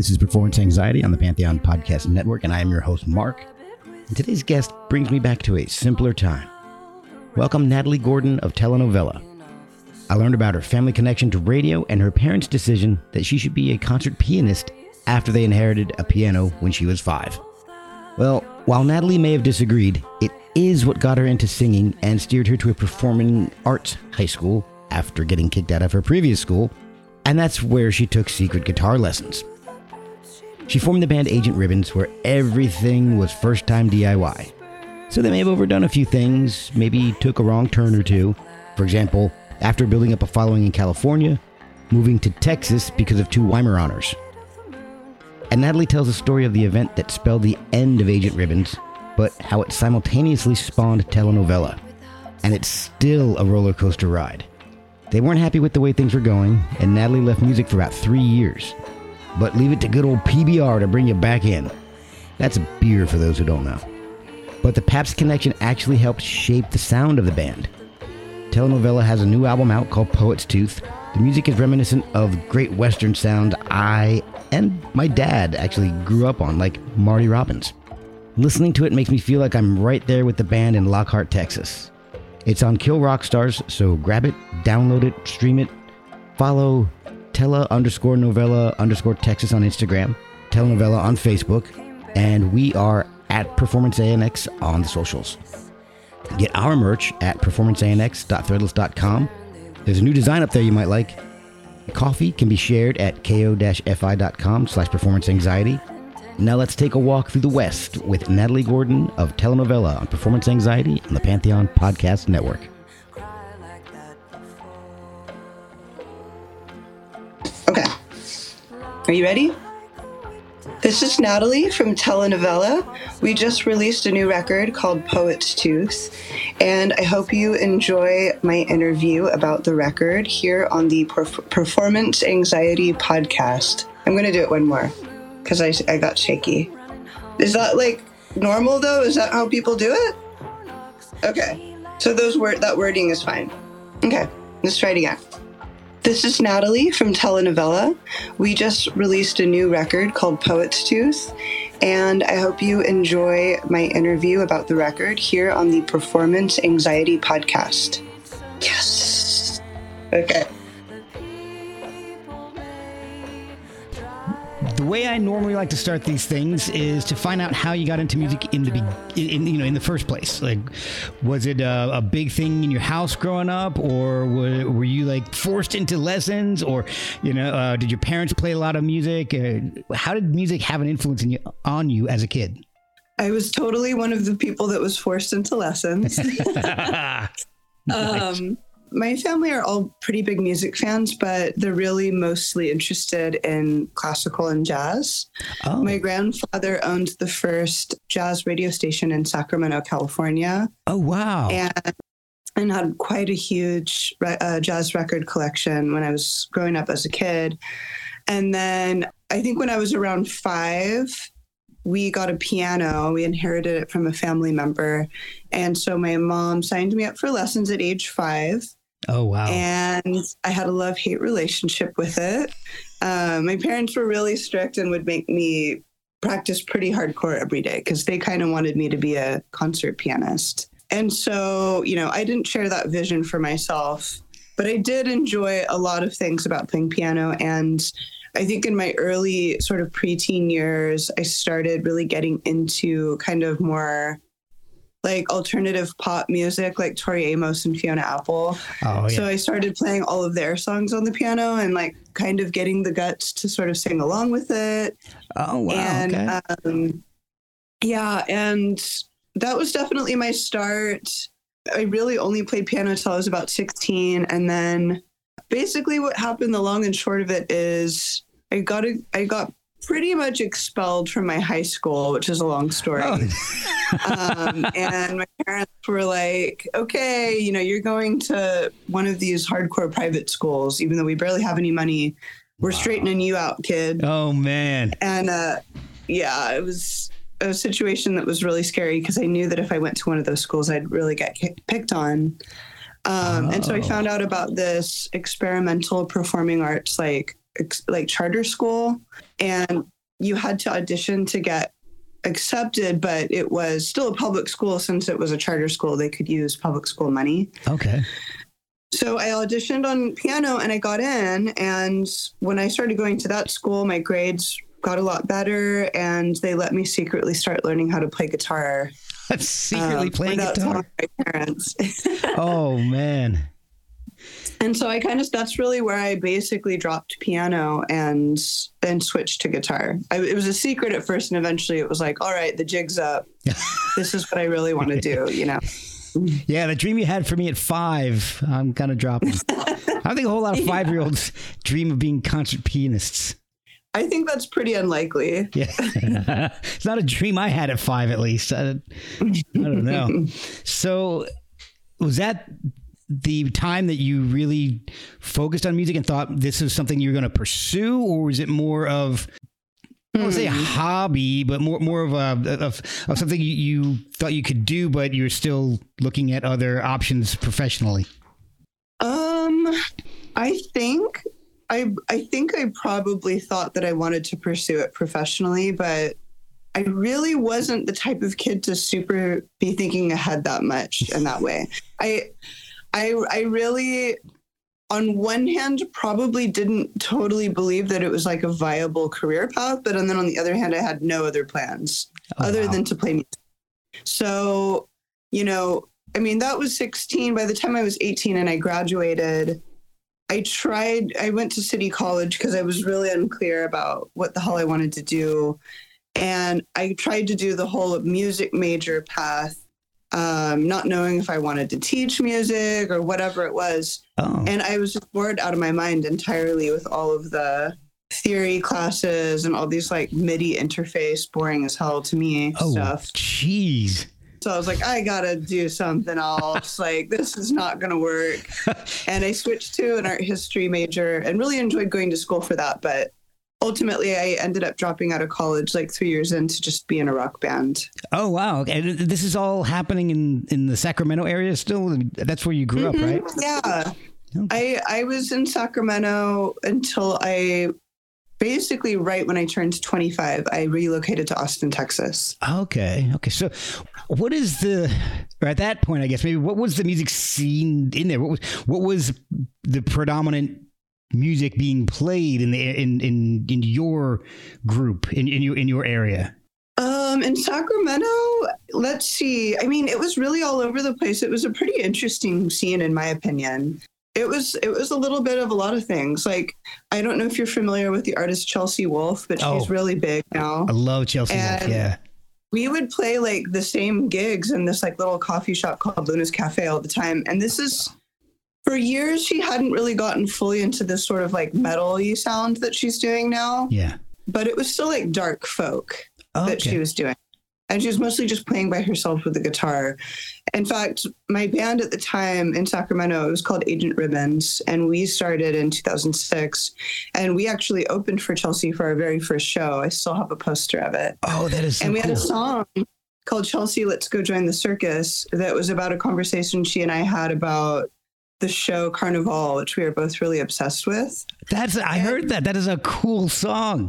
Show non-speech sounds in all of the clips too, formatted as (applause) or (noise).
This is Performance Anxiety on the Pantheon Podcast Network, and I am your host, Mark. And today's guest brings me back to a simpler time. Welcome, Natalie Gordon of Tele Novella. I learned about her family connection to radio and her parents' decision that she should be a concert pianist after they inherited a piano when she was five. Well, while Natalie may have disagreed, it is what got her into singing and steered her to a performing arts high school after getting kicked out of her previous school, and that's where she took secret guitar lessons. She formed the band Agent Ribbons, where everything was first time DIY. So they may have overdone a few things, maybe took a wrong turn or two. For example, after building up a following in California, moving to Texas because of two Weimaraners. And Natalie tells a story of the event that spelled the end of Agent Ribbons, but how it simultaneously spawned Tele Novella. And it's still a roller coaster ride. They weren't happy with the way things were going, and Natalie left music for about three years but leave it to good old PBR to bring you back in. That's beer for those who don't know. But the Pabst connection actually helped shape the sound of the band. Tele Novella has a new album out called Poet's Tooth. The music is reminiscent of great Western sound I and my dad actually grew up on, like Marty Robbins. Listening to it makes me feel like I'm right there with the band in Lockhart, Texas. It's on Kill Rock Stars, so grab it, download it, stream it, follow Tele underscore novella underscore Texas on Instagram, Tele Novella on Facebook, and we are at Performance ANX on the socials. Get our merch at performanceanx.threadless.com. There's a new design up there you might like. Coffee can be shared at ko-fi.com slash performance anxiety. Now let's take a walk through the West with Natalie Gordon of Tele Novella on Performance Anxiety on the Pantheon Podcast Network. Are you ready? This is Natalie from Tele Novella. We just released a new record called Poet's Tooth, and I hope you enjoy my interview about the record here on the Perf- Performance Anxiety podcast. I'm going to do it one more because I, I got shaky. Is that like normal though? Is that how people do it? Okay. So those word that wording is fine. Okay. Let's try it again. This is Natalie from Tele Novella. We just released a new record called Poet's Tooth, and I hope you enjoy my interview about the record here on the Performance Anxiety Podcast. Yes. Okay. The way I normally like to start these things is to find out how you got into music in the be- in, you know in the first place. Like, was it a, a big thing in your house growing up, or were, were you like forced into lessons, or you know, uh, did your parents play a lot of music? Uh, how did music have an influence in you, on you as a kid? I was totally one of the people that was forced into lessons. (laughs) (laughs) um, my family are all pretty big music fans, but they're really mostly interested in classical and jazz. Oh. My grandfather owned the first jazz radio station in Sacramento, California. Oh wow! And and had quite a huge uh, jazz record collection when I was growing up as a kid. And then I think when I was around five, we got a piano. We inherited it from a family member. And so my mom signed me up for lessons at age five. Oh, wow. And I had a love hate relationship with it. Um, my parents were really strict and would make me practice pretty hardcore every day because they kind of wanted me to be a concert pianist. And so, you know, I didn't share that vision for myself, but I did enjoy a lot of things about playing piano. And I think in my early sort of preteen years, I started really getting into kind of more like alternative pop music like Tori Amos and Fiona Apple. Oh, yeah. So I started playing all of their songs on the piano and like kind of getting the guts to sort of sing along with it. Oh, wow. And okay. um, yeah, and that was definitely my start. I really only played piano until I was about 16. And then basically what happened, the long and short of it is I got a, I got pretty much expelled from my high school, which is a long story. Oh. um, and my parents were like, okay, you know, you're going to one of these hardcore private schools, even though we barely have any money. We're wow. straightening you out, kid. Oh, man. And uh, yeah, it was a situation that was really scary because I knew that if I went to one of those schools, I'd really get picked on. Um, oh. And so I found out about this experimental performing arts, like like charter school, and you had to audition to get accepted, but it was still a public school since it was a charter school. They could use public school money. Okay. So I auditioned on piano and I got in. And when I started going to that school, my grades got a lot better and they let me secretly start learning how to play guitar. I'm (laughs) secretly um, playing guitar? My parents. (laughs) oh, man and so I kind of that's really where I basically dropped piano and then switched to guitar. I, it was a secret at first, and eventually it was like, all right, the jig's up. (laughs) this is what I really want to do, you know. Yeah, the dream you had for me at five, I'm kind of dropping. I think a whole lot of five year olds yeah. dream of being concert pianists. I think that's pretty unlikely. Yeah. (laughs) it's not a dream I had at five, at least. I, I don't know. (laughs) So, was that the time that you really focused on music and thought this is something you're going to pursue, or was it more of I don't say a hmm. hobby, but more more of a of, of something you, you thought you could do, but you're still looking at other options professionally? Um, I think I I think I probably thought that I wanted to pursue it professionally, but I really wasn't the type of kid to super be thinking ahead that much in that way. I I I really on one hand probably didn't totally believe that it was like a viable career path, but and then on the other hand I had no other plans oh, other wow. than to play music. So, you know, I mean that was 16 by the time I was 18 and I graduated I tried I went to City College because I was really unclear about what the hell I wanted to do and I tried to do the whole music major path um, not knowing if I wanted to teach music or whatever it was. Oh. And I was just bored out of my mind entirely with all of the theory classes and all these like MIDI interface, boring as hell to me oh, stuff. Jeez. So I was like, I gotta do something else. like, this is not gonna work. (laughs) and I switched to an art history major and really enjoyed going to school for that. But ultimately I ended up dropping out of college like three years in to just be in a rock band. Oh wow! Okay, this is all happening in in the Sacramento area still. That's where you grew mm-hmm. up, right? Yeah. Okay. I I was in Sacramento until I basically right when I turned 25, I relocated to Austin, Texas. Okay. Okay. So what is the at that point, I guess maybe what was the music scene in there? What was what was the predominant music being played in the in in in your group in in your in your area? Um, in Sacramento, let's see. I mean, it was really all over the place. It was a pretty interesting scene, in my opinion. It was it was a little bit of a lot of things. Like I don't know if you're familiar with the artist Chelsea Wolfe, but oh, she's really big now. I love Chelsea and Wolfe. Yeah. We would play like the same gigs in this like little coffee shop called Luna's Cafe all the time. And this is for years she hadn't really gotten fully into this sort of like metal-y sound that she's doing now. Yeah. But it was still like dark folk that she was doing. And she was mostly just playing by herself with the guitar. In fact, my band at the time in Sacramento, it was called Agent Ribbons, and we started in 2006. And we actually opened for Chelsea for our very first show. I still have a poster of it. Oh, that is so And we cool. had a song called Chelsea, Let's Go Join the Circus that was about a conversation she and I had about the show Carnival, which we are both really obsessed with. That's I and, heard that. That is a cool song.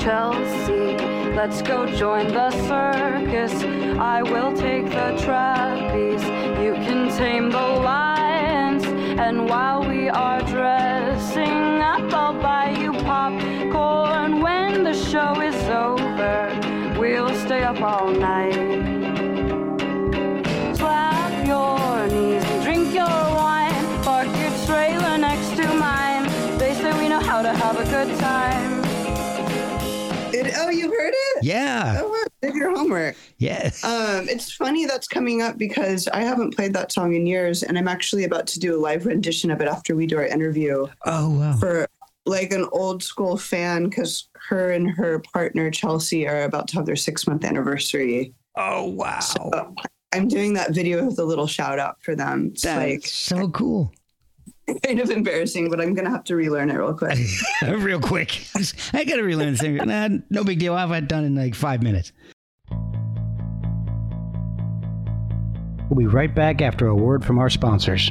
Chelsea, let's go join the circus. I will take the trapeze. You can tame the lions, and while we are the show is over. We'll stay up all night. Slap your knees and drink your wine. Park your trailer next to mine. They say we know how to have a good time. It, oh, you heard it? Yeah. Oh, did your homework. Yeah. Um, it's funny that's coming up because I haven't played that song in years, and I'm actually about to do a live rendition of it after we do our interview Oh wow. for like an old school fan because her and her partner Chelsea are about to have their six month anniversary. Oh wow. So I'm doing that video with a little shout out for them. It's That's like so cool. (laughs) kind of embarrassing, but I'm gonna have to relearn it real quick. (laughs) Real quick. I gotta relearn this thing. Nah, no big deal. I've had done in like five minutes. We'll be right back after a word from our sponsors.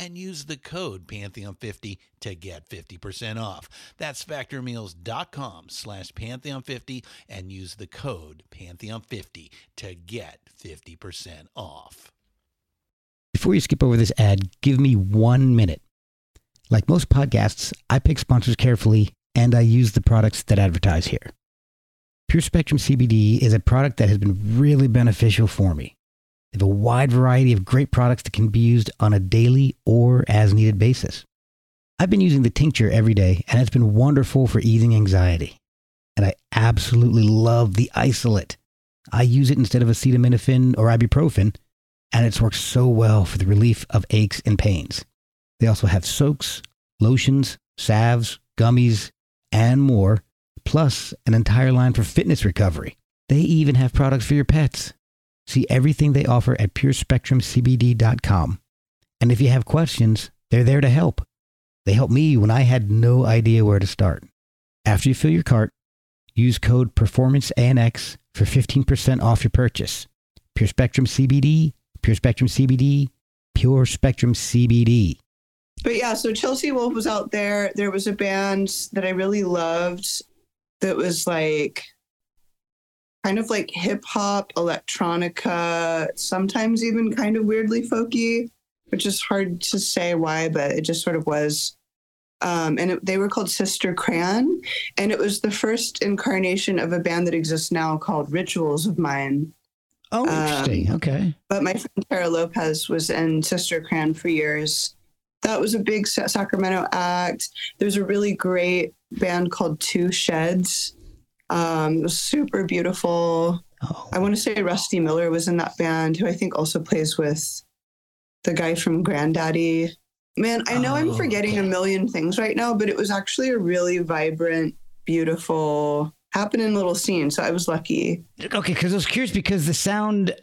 and use the code pantheon50 to get 50% off. That's factormeals.com slash pantheon50 and use the code pantheon50 to get 50% off. Before you skip over this ad, give me one minute. Like most podcasts, I pick sponsors carefully and I use the products that advertise here. Pure Spectrum CBD is a product that has been really beneficial for me. They have a wide variety of great products that can be used on a daily or as needed basis. I've been using the tincture every day and it's been wonderful for easing anxiety. And I absolutely love the isolate. I use it instead of acetaminophen or ibuprofen and it's worked so well for the relief of aches and pains. They also have soaks, lotions, salves, gummies, and more, plus an entire line for fitness recovery. They even have products for your pets. See everything they offer at purespectrumcbd.com. And if you have questions, they're there to help. They helped me when I had no idea where to start. After you fill your cart, use code PERFORMANCEANX for 15% off your purchase. Pure Spectrum CBD, Pure Spectrum CBD, Pure Spectrum CBD. But yeah, so Chelsea Wolfe was out there. There was a band that I really loved that was like kind of like hip hop, electronica, sometimes even kind of weirdly folky, which is hard to say why, but it just sort of was. Um, and it, they were called Sister Crayon, and it was the first incarnation of a band that exists now called Rituals of Mine. Oh, interesting. okay. But my friend Terra Lopez was in Sister Crayon for years. That was a big Sacramento act. There's a really great band called Two Sheds. Um, it was super beautiful. Oh, I want to say Rusty Miller was in that band, who I think also plays with the guy from Grandaddy. Man, I know I'm Oh, forgetting a million things right now, but it was actually a really vibrant, beautiful, happening little scene. So I was lucky. okay. Because I was curious because the sound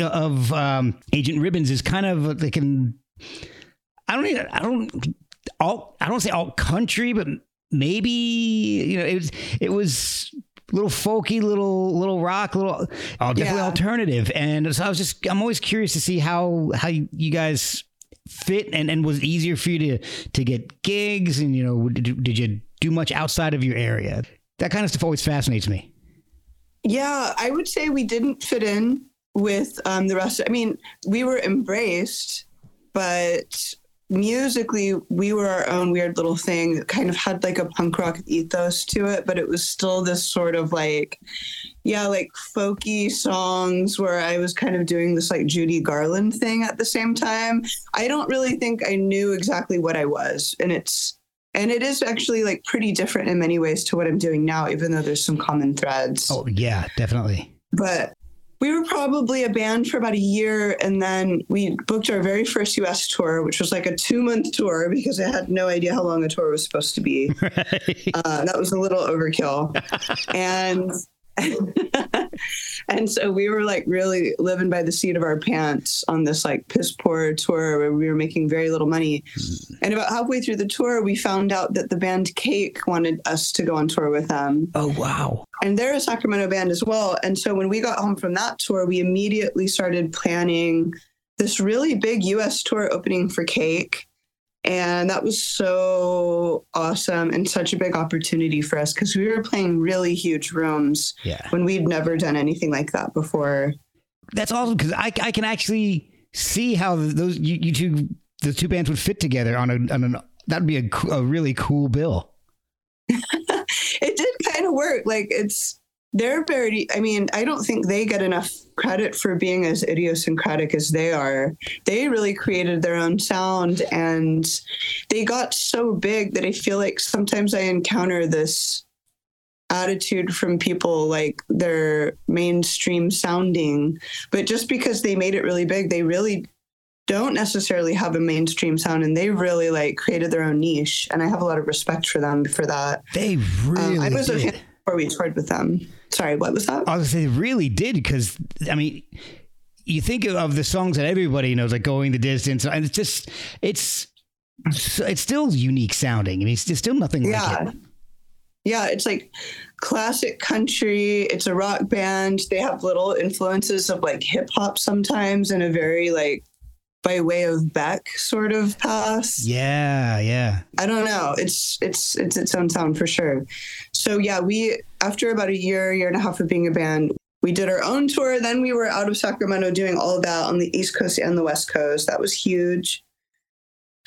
of um, Agent Ribbons is kind of like an I don't even, I don't all I don't say alt country, but maybe you know it was it was little folky, little little rock, little oh, definitely Yeah. alternative. And so I was just I'm always curious to see how how you you guys fit and and was it easier for you to to get gigs and you know did, did you do much outside of your area? That kind of stuff always fascinates me. Yeah, I would say we didn't fit in with um, the rest. Of, I mean, we were embraced, but musically, we were our own weird little thing that kind of had like a punk rock ethos to it, but it was still this sort of like, yeah, like folky songs where I was kind of doing this like Judy Garland thing at the same time. I don't really think I knew exactly what I was. And it's, and it is actually like pretty different in many ways to what I'm doing now, even though there's some common threads Oh yeah, definitely. but we were probably a band for about a year and then we booked our very first US tour, which was like a two month tour because I had no idea how long a tour was supposed to be. (laughs) Uh, that was a little overkill. (laughs) and (laughs) and so we were like really living by the seat of our pants on this like piss poor tour where we were making very little money. Mm. And about halfway through the tour, we found out that the band Cake wanted us to go on tour with them. Oh wow. And they're a Sacramento band as well. And so when we got home from that tour, we immediately started planning this really big US tour opening for Cake. And that was so awesome and such a big opportunity for us because we were playing really huge rooms Yeah. when we'd never done anything like that before. That's awesome because I, I can actually see how those you, you two the two bands would fit together on a on an that'd be a, a really cool bill. (laughs) It did kind of work. Like it's they're very I mean, I don't think they get enough credit for being as idiosyncratic as they are. They really created their own sound and they got so big that I feel like sometimes I encounter this attitude from people like they're mainstream sounding, but just because they made it really big, they really don't necessarily have a mainstream sound and they really like created their own niche and I have a lot of respect for them for that. They really Um, I was a fan before we toured with them. Sorry, what was that? I was say they really did because I mean, you think of the songs that everybody knows, like "Going the Distance," and it's just it's it's still unique sounding. I mean, it's, still nothing like Yeah. it. Yeah, it's like classic country. It's a rock band. They have little influences of like hip hop sometimes in a very like by way of Beck sort of pass. Yeah, yeah. I don't know. It's it's it's its own sound for sure. So yeah, we after about a year, year and a half of being a band, we did our own tour. Then we were out of Sacramento doing all of that on the East Coast and the West Coast. That was huge.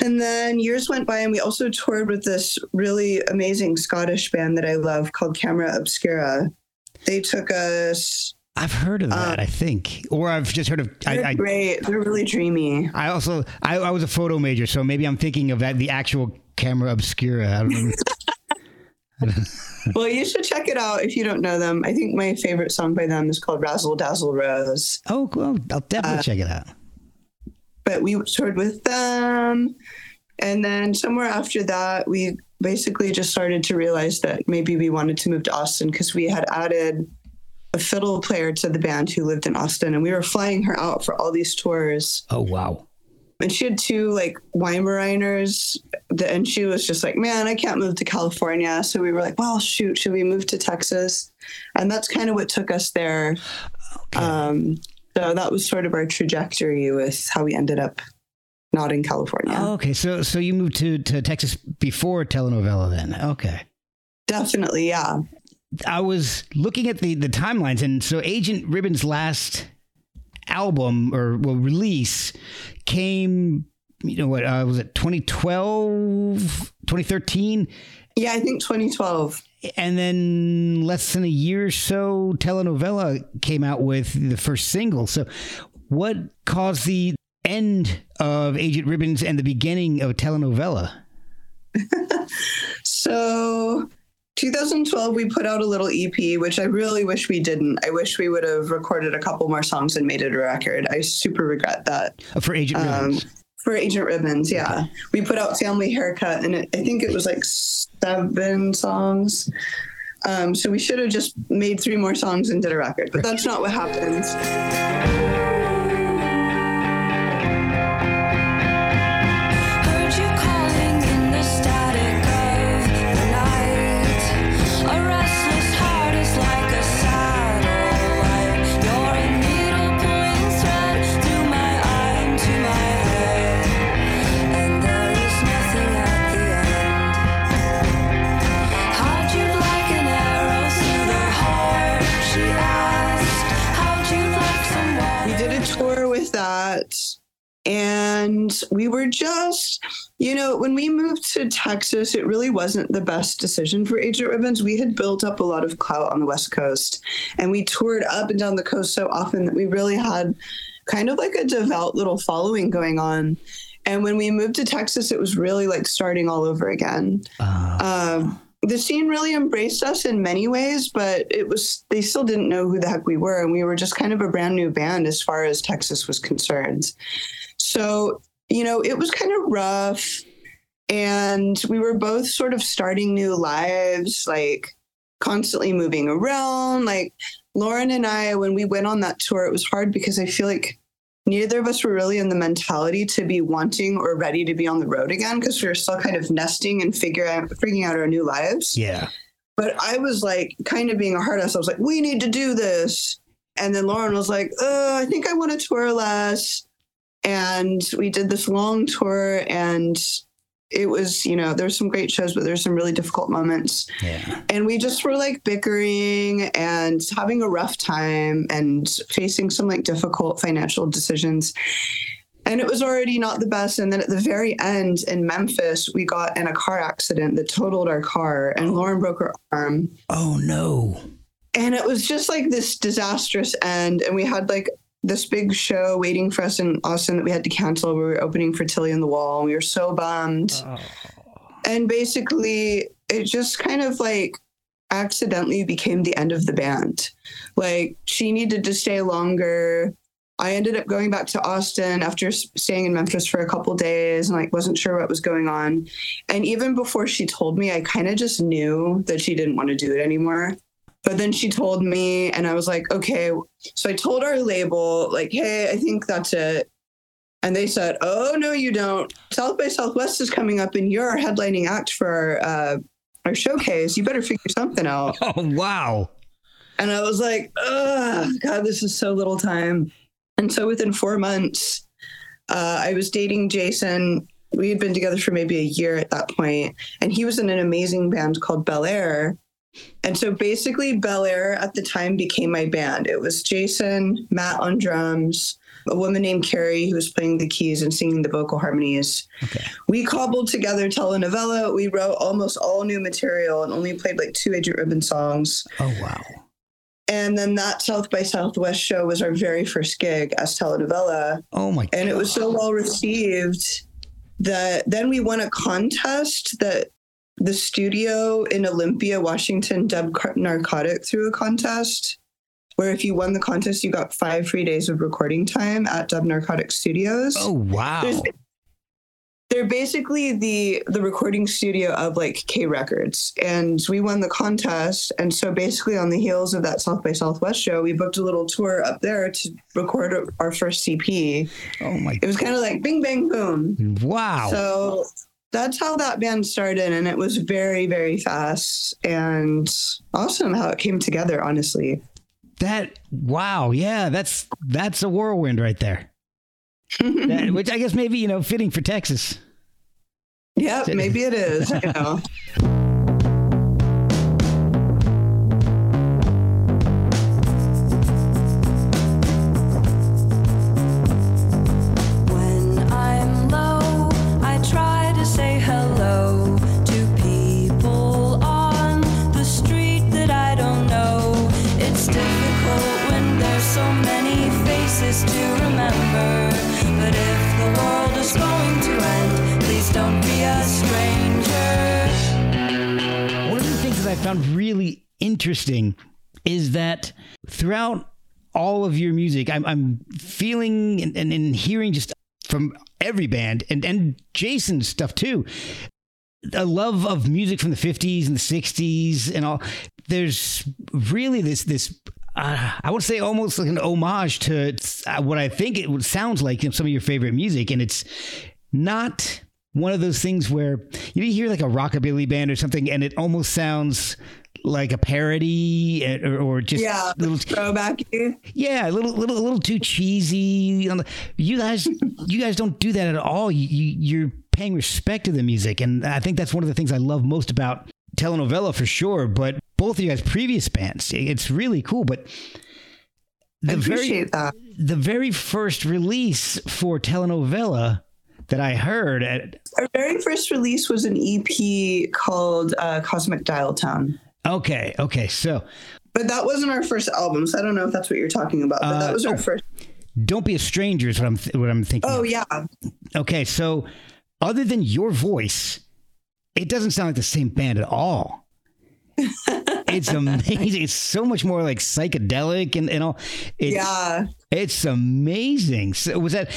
And then years went by, and we also toured with this really amazing Scottish band that I love called Camera Obscura. They took us. I've heard of that. Um, I think, or I've just heard of. I, They're I, great. They're really dreamy. I also I, I was a photo major, so maybe I'm thinking of that the actual camera obscura. (laughs) I don't know. Well, you should check it out if you don't know them. I think my favorite song by them is called Razzle Dazzle Rose. oh, well, I'll definitely Uh, check it out. but we toured with them. And then somewhere after that, we basically just started to realize that maybe we wanted to move to Austin because we had added a fiddle player to the band who lived in Austin and we were flying her out for all these tours. Oh wow. And she had two like Weimaraners and she was just like, man, I can't move to California. So we were like, well, shoot, should we move to Texas? And that's kind of what took us there. Okay. Um, so that was sort of our trajectory with how we ended up not in California. Oh, okay, so so you moved to to Texas before Tele Novella, then? Okay. Definitely, yeah. I was looking at the the timelines, and so Agent Ribbon's last album or well release came. You know what? Uh, was it 2012, 2013? Yeah, I think 2012. And then less than a year or so, Tele Novella came out with the first single. So, what caused the end of Agent Ribbons and the beginning of Tele Novella? (laughs) So 2012, we put out a little EP, which I really wish we didn't. I wish we would have recorded a couple more songs and made it a record. I super regret that. Uh, For Agent Um, Ribbons. for Agent Ribbons, yeah. We put out Family Haircut, and it, I think it was like seven songs. Um, so we should have just made three more songs and did a record, but that's not what happened. We were just you know when we moved to texas it really wasn't the best decision for agent ribbons we had built up a lot of clout on the west coast and we toured up and down the coast so often that we really had kind of like a devout little following going on. And when we moved to texas it was really like starting all over again. Uh, um, the scene really embraced us in many ways, but it was they still didn't know who the heck we were, and we were just kind of a brand new band as far as Texas was concerned. So you know, it was kind of rough, and we were both sort of starting new lives, like constantly moving around. Like Lauren and I, when we went on that tour, it was hard because I feel like neither of us were really in the mentality to be wanting or ready to be on the road again because we were still kind of nesting and figure out, figuring out our new lives. Yeah. But I was like kind of being a hard ass. I was like, we need to do this. And then Lauren was like, oh, I think I want to tour less. And we did this long tour and it was, you know, there's some great shows, but there's some really difficult moments. Yeah. And we just were like bickering and having a rough time and facing some like difficult financial decisions. And it was already not the best. And then at the very end in Memphis, we got in a car accident that totaled our car and Lauren broke her arm. Oh no. And it was just like this disastrous end. And we had like this big show waiting for us in Austin that we had to cancel. We were opening for Tilly and the Wall. And we were so bummed. Oh. And basically, it just kind of like accidentally became the end of the band. Like she needed to stay longer. I ended up going back to Austin after staying in Memphis for a couple days and like wasn't sure what was going on. And even before she told me, I kind of just knew that she didn't want to do it anymore. But then she told me, and I was like, okay. So I told our label, like, hey, I think that's it. And they said, oh, no, you don't. South by Southwest is coming up, and you're our headlining act for our, uh, our showcase. You better figure something out. (laughs) Oh wow. And I was like, oh, God, this is so little time. And so within four months, uh, I was dating Jason. We had been together for maybe a year at that point, and he was in an amazing band called Bel Air. And so basically, Bel Air at the time became my band. It was Jason, Matt on drums, a woman named Carrie who was playing the keys and singing the vocal harmonies. Okay. We cobbled together Tele Novella. We wrote almost all new material and only played like two Agent Ribbon songs. Oh wow. And then that South by Southwest show was our very first gig as Tele Novella. Oh my God. And it was so well received that then we won a contest that the studio in Olympia, Washington Dub Narcotic through a contest where if you won the contest, you got five free days of recording time at Dub Narcotic Studios. Oh wow. There's- they're basically the the recording studio of like K Records, and we won the contest. And so basically, on the heels of that South by Southwest show, we booked a little tour up there to record our first CP. Oh my It was kind of like bing bang boom. wow. So that's how that band started, and it was very very fast and awesome how it came together. Honestly, that wow, yeah, that's that's a whirlwind right there. (laughs) That- which I guess maybe, you know, fitting for Texas. yeah, maybe it is. You know. (laughs) interesting is that throughout all of your music, I'm, I'm feeling and, and, and hearing just from every band and, and Jason's stuff too. A love of music from the 50s and the 60s and all. There's really this, this uh, I would say almost like an homage to uh, what I think it sounds like in some of your favorite music. And it's not one of those things where you hear like a rockabilly band or something and it almost sounds like a parody uh, or, or just Yeah, little, throwback. yeah, a little, little, a little too cheesy. You, guys, (laughs) you guys don't do that at all. You, you, you're paying respect to the music, and I think that's one of the things I love most about Tele Novella for sure. But both of you guys' previous bands, it's really cool. But I the very, appreciate that. the very first release for Tele Novella that I heard at Our very first release was an EP called uh, Cosmic Dial Tone. Okay, okay, so But that wasn't our first album, so I don't know if that's what you're talking about. But Uh, that was our oh. first. don't be a stranger is what I'm th- what I'm thinking. Oh of. yeah, Okay, so other than your voice, it doesn't sound like the same band at all. (laughs) it's amazing. It's so much more like psychedelic and, and all. It's, yeah. It's amazing. So was that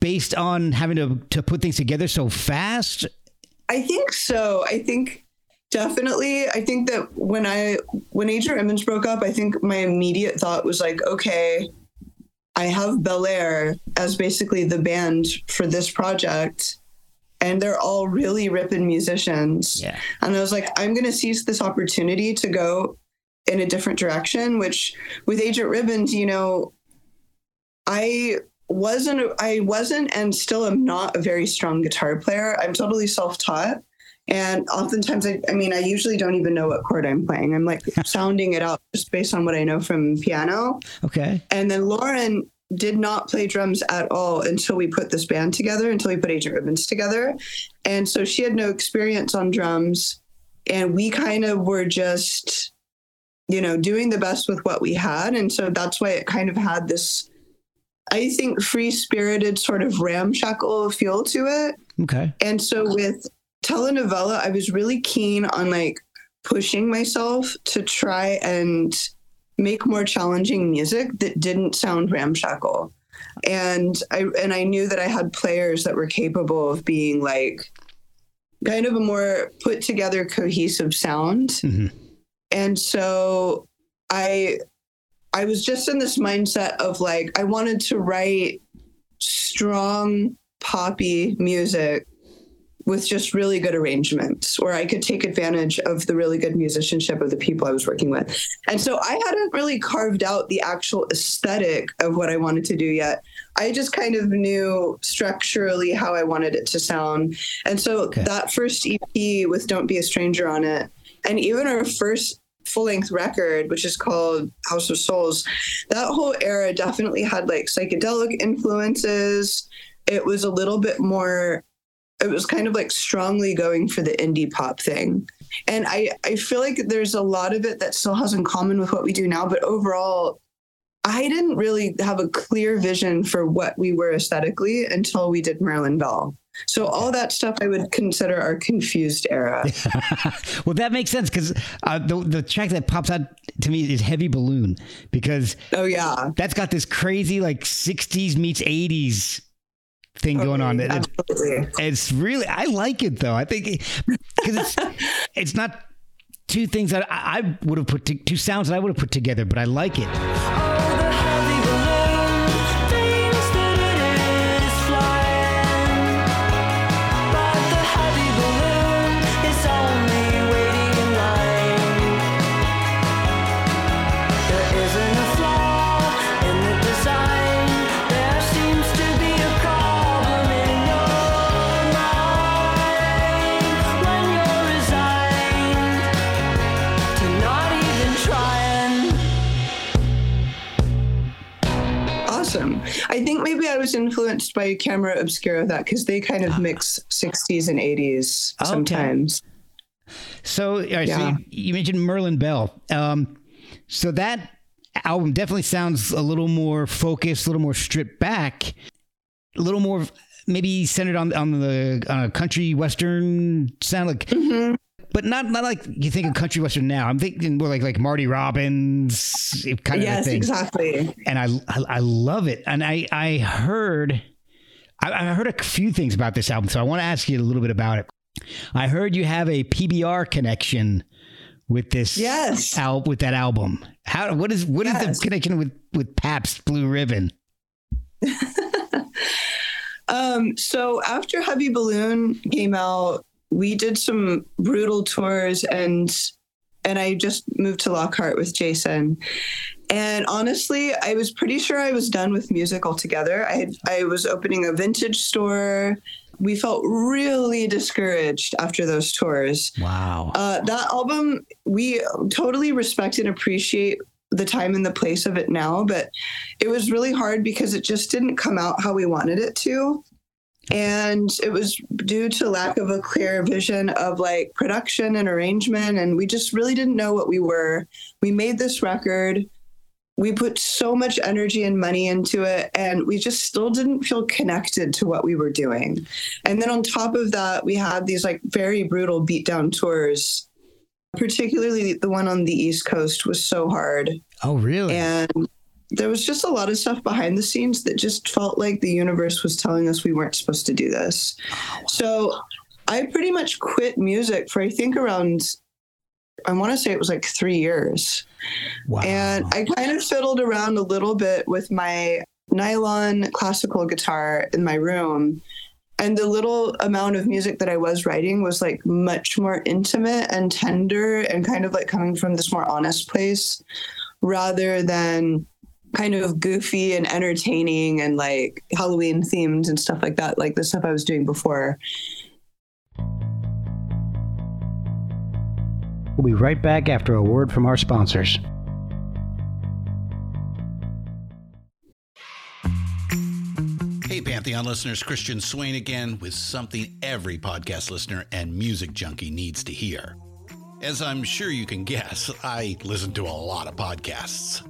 based on having to, to put things together so fast? I think so. I think definitely. I think that when I when Agent Ribbons broke up, I think my immediate thought was like, okay, I have Bel Air as basically the band for this project. And they're all really ripping musicians. Yeah. And I was like, I'm going to seize this opportunity to go in a different direction, which with Agent Ribbons, you know, I wasn't, I wasn't and still am not a very strong guitar player. I'm totally self taught. And oftentimes, I, I mean, I usually don't even know what chord I'm playing. I'm like (laughs) sounding it out just based on what I know from piano. Okay. And then Lauren did not play drums at all until we put this band together, until we put Agent Ribbons together. And so she had no experience on drums. And we kind of were just, you know, doing the best with what we had. And so that's why it kind of had this, I think, free spirited sort of ramshackle feel to it. Okay. And so with Tele Novella, I was really keen on like pushing myself to try and make more challenging music that didn't sound ramshackle. And I and I knew that I had players that were capable of being like kind of a more put together cohesive sound. Mhm. And so I I was just in this mindset of like I wanted to write strong poppy music with just really good arrangements where I could take advantage of the really good musicianship of the people I was working with. And so I hadn't really carved out the actual aesthetic of what I wanted to do yet. I just kind of knew structurally how I wanted it to sound. And so Okay. that first EP with Don't Be a Stranger on it, and even our first full length record, which is called House of Souls, that whole era definitely had like psychedelic influences. It was a little bit more it was kind of like strongly going for the indie pop thing. And I, I feel like there's a lot of it that still has in common with what we do now, but overall, I didn't really have a clear vision for what we were aesthetically until we did Merlin Bell. So all that stuff I would consider our confused era. (laughs) well, that makes sense because uh, the the track that pops out to me is "Heavy Balloon" because Oh yeah. that's got this crazy like '60s meets '80s thing oh, going on. It- Absolutely. It's really I like it though. I think because it's (laughs) it's not two things that I, I would have put to, two sounds that I would have put together, but I like it. I think maybe I was influenced by Camera Obscura that because they kind of mix 60s and 80s Okay. sometimes. So, all right, so you, you mentioned Merlin Bell. Um, so that album definitely sounds a little more focused, a little more stripped back, a little more maybe centered on on the uh, country western sound, like, but not not like you think of country western now. I'm thinking more like like Marty Robbins kind of Yes, thing. exactly. and I, I I love it. And I I heard I, I heard a few things about this album, so I want to ask you a little bit about it. I heard you have a PBR connection with this Yes. al- with that album. How what is what is Yes. the connection with with Pabst Blue Ribbon? (laughs) Um, so after Heavy Balloon came out, we did some brutal tours and and I just moved to Lockhart with Jason. And honestly, I was pretty sure I was done with music altogether. I had I was opening a vintage store. We felt really discouraged after those tours. Wow. Uh, that album, we totally respect and appreciate the time and the place of it now, but it was really hard because it just didn't come out how we wanted it to. And it was due to lack of a clear vision of like production and arrangement. And we just really didn't know what we were. We made this record. We put so much energy and money into it, and we just still didn't feel connected to what we were doing. And then on top of that, we had these like very brutal beatdown tours particularly the one on the East Coast was so hard. Oh, really? And there was just a lot of stuff behind the scenes that just felt like the universe was telling us we weren't supposed to do this. So I pretty much quit music for, I think, around, I want to say it was like three years. wow. And I kind of fiddled around a little bit with my nylon classical guitar in my room. And the little amount of music that I was writing was like much more intimate and tender and kind of like coming from this more honest place rather than kind of goofy and entertaining and like Halloween themed and stuff like that, like the stuff I was doing before. We'll be right back after a word from our sponsors. Hey, Pantheon listeners, Christian Swain again with something every podcast listener and music junkie needs to hear. As I'm sure you can guess, I listen to a lot of podcasts.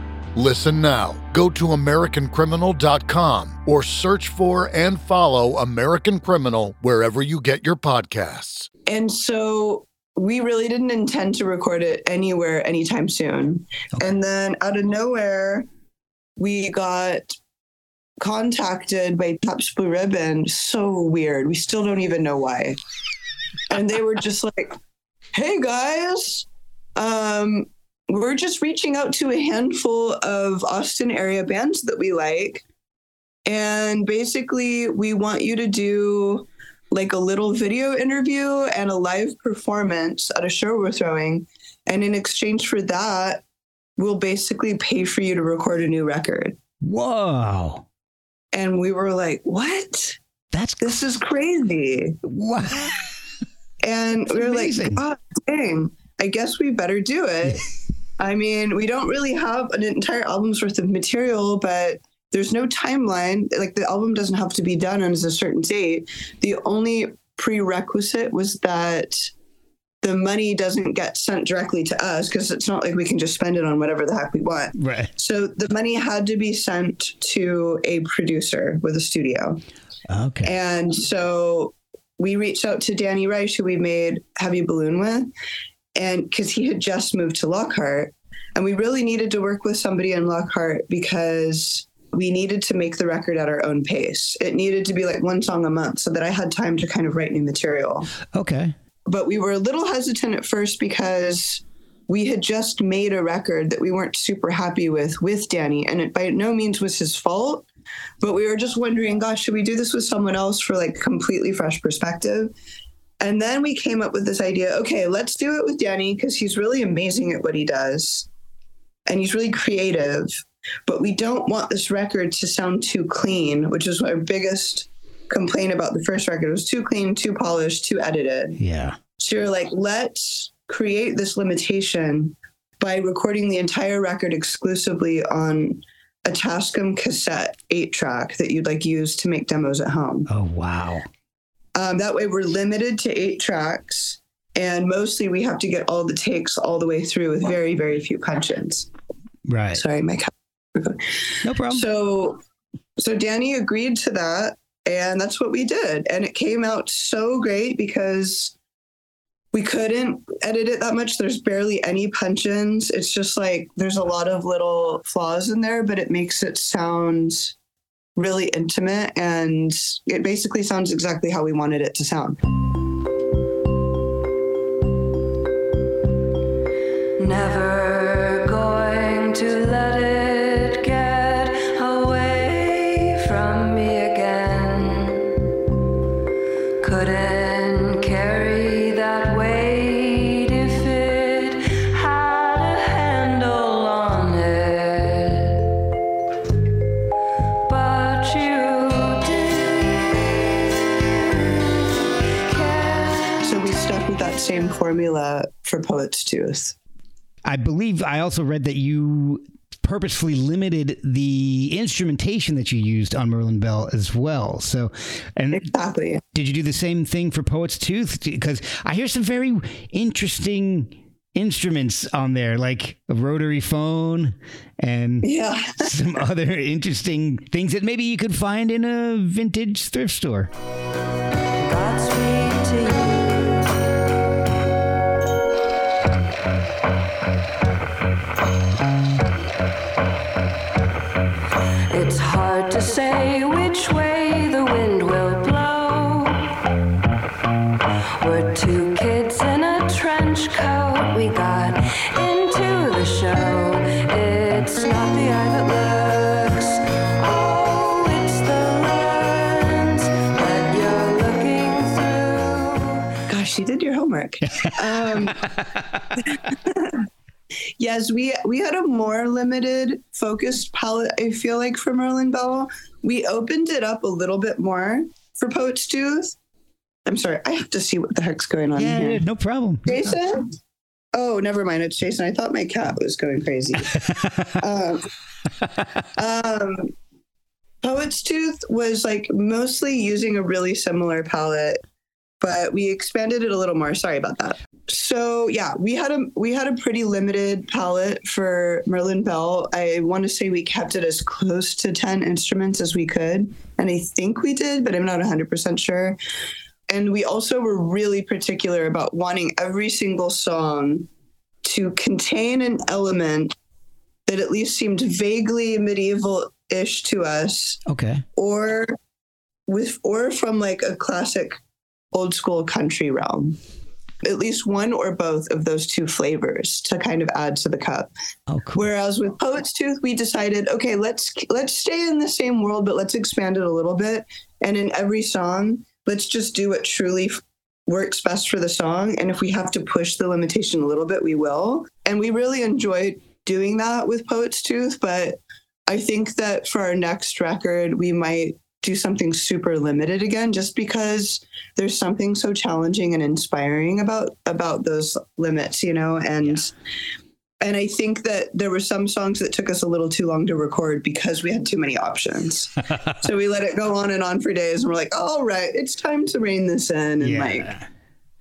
Listen now. Go to AmericanCriminal.com or search for and follow American Criminal wherever you get your podcasts. And so we really didn't intend to record it anywhere anytime soon. And then out of nowhere, we got contacted by Pabst Blue Ribbon. So weird. We still don't even know why. And they were just like, hey guys, um, we're just reaching out to a handful of Austin area bands that we like. And basically, we want you to do like a little video interview and a live performance at a show we're throwing. And in exchange for that, we'll basically pay for you to record a new record. Whoa. And we were like, what? That's This is crazy. what? And That's we were amazing. like, oh, dang, I guess we better do it. (laughs) I mean, we don't really have an entire album's worth of material, but there's no timeline. Like the album doesn't have to be done on a certain date. The only prerequisite was that the money doesn't get sent directly to us because it's not like we can just spend it on whatever the heck we want. Right. So the money had to be sent to a producer with a studio. Okay. And so we reached out to Danny Reisch, who we made Heavy Balloon with, and because he had just moved to Lockhart. And we really needed to work with somebody in Lockhart because we needed to make the record at our own pace. It needed to be like one song a month so that I had time to kind of write new material. Okay. But we were a little hesitant at first because we had just made a record that we weren't super happy with with Danny. And it by no means was his fault. But we were just wondering, gosh, should we do this with someone else for like completely fresh perspective? And then we came up with this idea okay, let's do it with Danny because he's really amazing at what he does and he's really creative. But we don't want this record to sound too clean, which is our biggest complaint about the first record. It was too clean, too polished, too edited. Yeah. So you're like, let's create this limitation by recording the entire record exclusively on a Tascam cassette eight track that you'd like use to make demos at home. Oh wow. Um, that way, we're limited to eight tracks, and mostly we have to get all the takes all the way through with very, very few punch-ins. Right. Sorry, my cat. No problem. So, so Danny agreed to that, and that's what we did, and it came out so great because we couldn't edit it that much. There's barely any punch-ins. It's just like there's a lot of little flaws in there, but it makes it sound really intimate, and it basically sounds exactly how we wanted it to sound. Formula for Poet's Tooth. I believe I also read that you purposefully limited the instrumentation that you used on Merlin Bell as well. So, and Exactly. did you do the same thing for Poet's Tooth? Because I hear some very interesting instruments on there, like a rotary phone and Yeah. (laughs) some other interesting things that maybe you could find in a vintage thrift store. Hard to say which way the wind will blow. We're two kids in a trench coat. We got into the show. It's not the eye that looks. Oh, it's the lens that you're looking through. Gosh, you did your homework. (laughs) um, (laughs) yes, we we had a more limited, focused palette. I feel like for Merlin Bell, we opened it up a little bit more for Poet's Tooth. I'm sorry, I have to see what the heck's going on Yeah, here. yeah, no problem. Jason. Oh, never mind. It's Jason. I thought my cat was going crazy. (laughs) um, um, Poet's Tooth was like mostly using a really similar palette, but we expanded it a little more. Sorry about that. So yeah, we had a we had a pretty limited palette for Merlin Bell. I want to say we kept it as close to ten instruments as we could, and I think we did, but I'm not 100 percent sure. And we also were really particular about wanting every single song to contain an element that at least seemed vaguely medieval ish to us Okay. or with or from like a classic old school country realm at least one or both of those two flavors to kind of add to the cup. Oh, cool. whereas with poet's tooth we decided okay let's let's stay in the same world but let's expand it a little bit. And in every song let's just do what truly works best for the song. And if we have to push the limitation a little bit we will. And we really enjoyed doing that with poet's tooth but i think that for our next record we might do something super limited again just because there's something so challenging and inspiring about about those limits you know and and i think that there were some songs that took us a little too long to record because we had too many options (laughs) so we let it go on and on for days and we're like all right it's time to rein this in and Yeah. like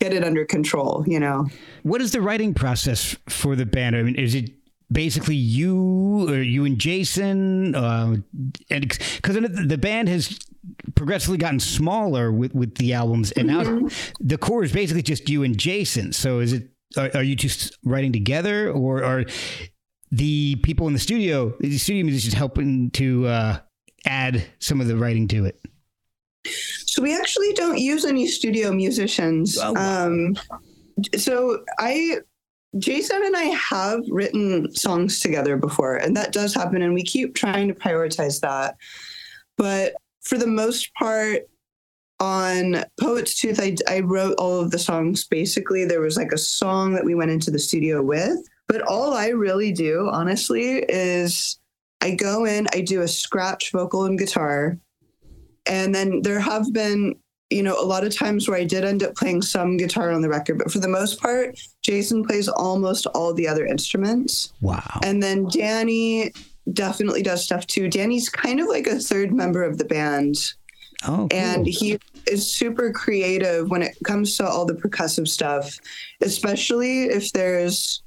get it under control you know What is the writing process for the band? I mean, is it basically you or you and Jason? Uh, and because the band has progressively gotten smaller with, with the albums, and now the core is basically just you and Jason. So is it? Are, are you just writing together, or are the people in the studio, the studio musicians helping to uh, add some of the writing to it? So we actually don't use any studio musicians. Oh, wow. Um, so I, Jason and I have written songs together before, and that does happen, and we keep trying to prioritize that. But for the most part, on Poet's Tooth, I, I wrote all of the songs. Basically, there was like a song that we went into the studio with. But all I really do, honestly, is I go in, I do a scratch vocal and guitar. And then there have been, you know, a lot of times where I did end up playing some guitar on the record, but for the most part, Jason plays almost all the other instruments. Wow. And then Danny definitely does stuff too. Danny's kind of like a third member of the band oh, cool. and he is super creative when it comes to all the percussive stuff, especially if there's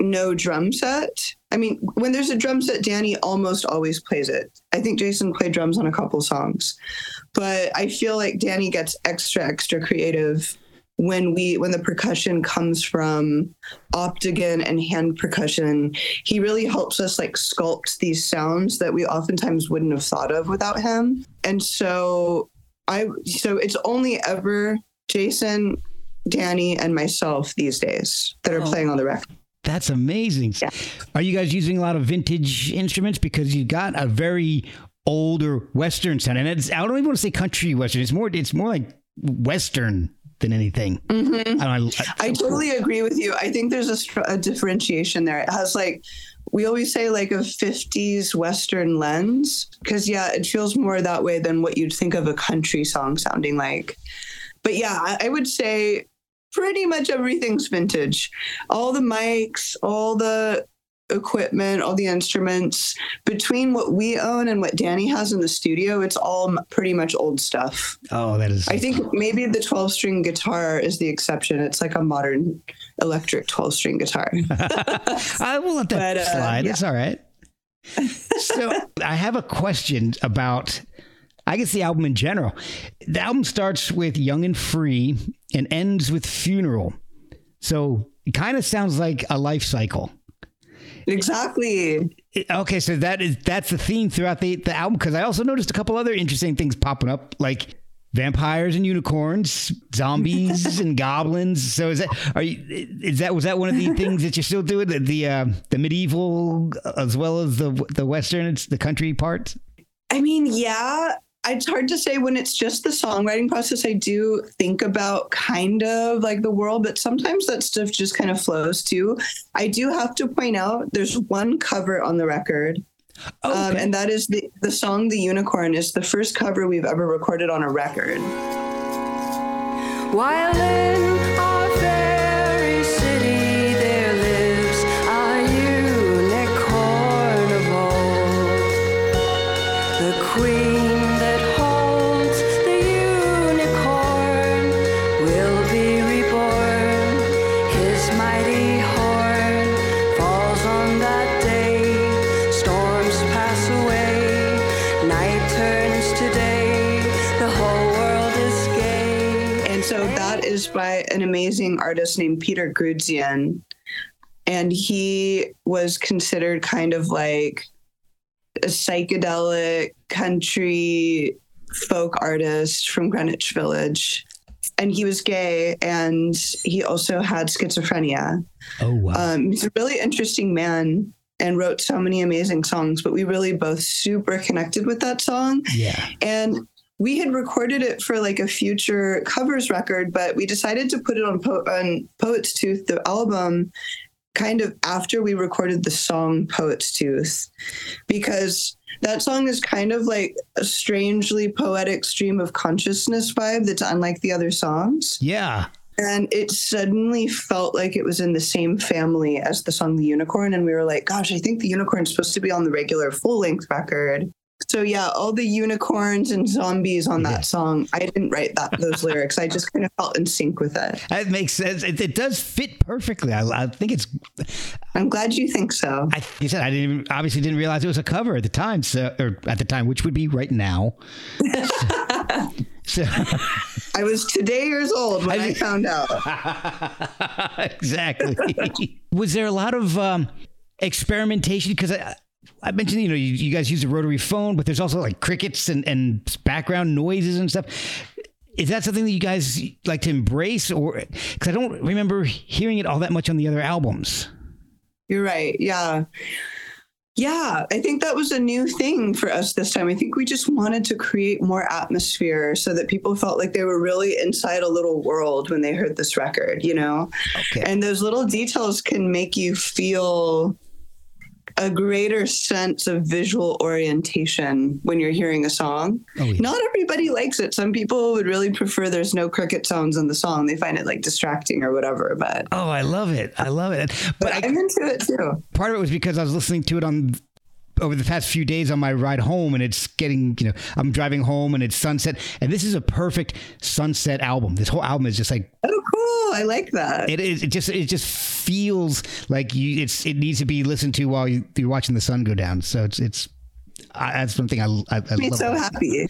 no drum set. I mean, when there's a drum set, Danny almost always plays it. I think Jason played drums on a couple songs, but I feel like Danny gets extra, extra creative when we when the percussion comes from optigan and hand percussion he really helps us like sculpt these sounds that we oftentimes wouldn't have thought of without him and so i so it's only ever jason danny and myself these days that are Oh. playing on the record That's amazing. Yeah. Are you guys using a lot of vintage instruments because you got a very older Western sound, and it's I don't even want to say country Western. It's more it's more like Western than anything. Mhm. I, know, I totally agree with you. I think there's a, a differentiation there. It has like, we always say like a 50s Western lens, because yeah, it feels more that way than what you'd think of a country song sounding like. But yeah, I, I would say pretty much everything's vintage. All the mics, all the equipment, all the instruments, between what we own and what Danny has in the studio, it's all pretty much old stuff. oh, that is. I think maybe the 12 string guitar is the exception. It's like a modern electric 12 string guitar. (laughs) I will let that But, uh, slide. yeah. It's all right. so I have a question about, I guess the album in general. The album starts with "Young and Free" and ends with "Funeral," so it kind of sounds like a life cycle. Exactly. Okay, so that is that's the theme throughout the the album. Because I also noticed a couple other interesting things popping up, like vampires and unicorns, zombies (laughs) and goblins. So is that are you is that was that one of the (laughs) things that you're still doing the the, uh, the medieval as well as the the western, it's the country part? I mean, yeah, it's hard to say when it's just the songwriting process. I do think about kind of like the world, but sometimes that stuff just kind of flows too. I do have to point out there's one cover on the record. Oh, Um, and that is the, the song The Unicorn is the first cover we've ever recorded on a record. While in an amazing artist named Peter Grudzien. And he was considered kind of like a psychedelic country folk artist from Greenwich Village. And he was gay and he also had schizophrenia. Oh wow. Um, he's a really interesting man and wrote so many amazing songs, but we really both super connected with that song. yeah. And we had recorded it for like a future covers record, but we decided to put it on, po- on Poet's Tooth, the album, kind of after we recorded the song Poet's Tooth, because that song is kind of like a strangely poetic stream of consciousness vibe that's unlike the other songs. Yeah. And it suddenly felt like it was in the same family as the song The Unicorn. And we were like, gosh, I think The Unicorn's supposed to be on the regular full length record. So yeah, all the unicorns and zombies on that Yeah. song. I didn't write that those (laughs) lyrics. I just kind of felt in sync with it. That makes sense. It, it does fit perfectly. I, I think it's. I'm glad you think so. I you said I didn't even, obviously didn't realize it was a cover at the time. So or at the time, which would be right now. (laughs) so, I was today years old when I, I- found out. (laughs) exactly. was there a lot of um, experimentation? Because I, I mentioned, you know, you, you guys use a rotary phone, but there's also like crickets and, and background noises and stuff. Is that something that you guys like to embrace, or because I don't remember hearing it all that much on the other albums? You're right. Yeah. Yeah, I think that was a new thing for us this time. I think we just wanted to create more atmosphere so that people felt like they were really inside a little world when they heard this record, you know? Okay. And those little details can make you feel a greater sense of visual orientation when you're hearing a song. Oh, yeah. Not everybody likes it. Some people would really prefer there's no cricket sounds in the song. They find it like distracting or whatever, but Oh, I love it. I love it. But but I, I'm into it too. part of it was because I was listening to it on over the past few days on my ride home and it's getting you know i'm driving home and it's sunset and this is a perfect sunset album this whole album is just like Oh, cool. I like that. it is it just it just feels like you it's it needs to be listened to while you, you're watching the sun go down so it's it's I, that's one thing i, I, I love so happy.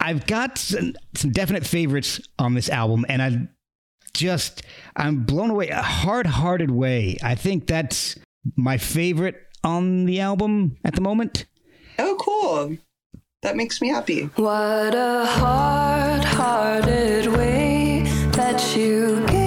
I've got some, some definite favorites on this album, and I just I'm blown away. A hard-hearted way. I think that's my favorite on the album at the moment. Oh, cool. That makes me happy. What a hard hearted way that you gaze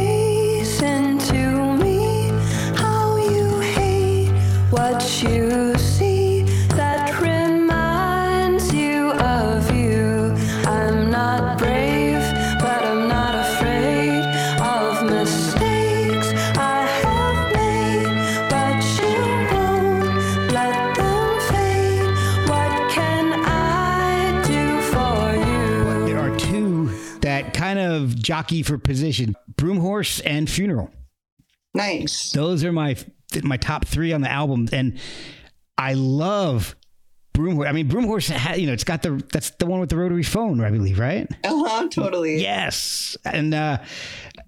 jockey for position: Broomhorse and Funeral. Nice. Those are my my top three on the album, and I love Broomhorse. I mean, Broomhorse, ha- you know, it's got the that's the one with the rotary phone, I believe, right? Uh huh. Totally. Yes. And uh,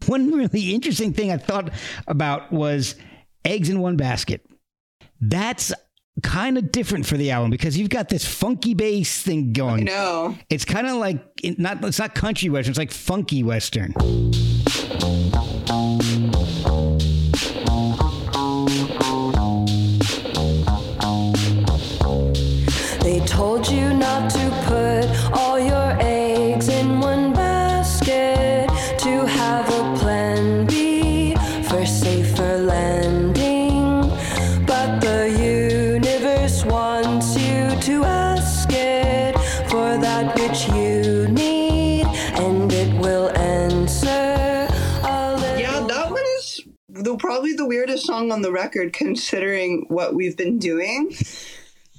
one really interesting thing I thought about was eggs in one basket. That's kind of different for the album because you've got this funky bass thing going. No, It's kind of like not it's not country western, it's like funky western. They told you not to put all your eggs probably the weirdest song on the record considering what we've been doing.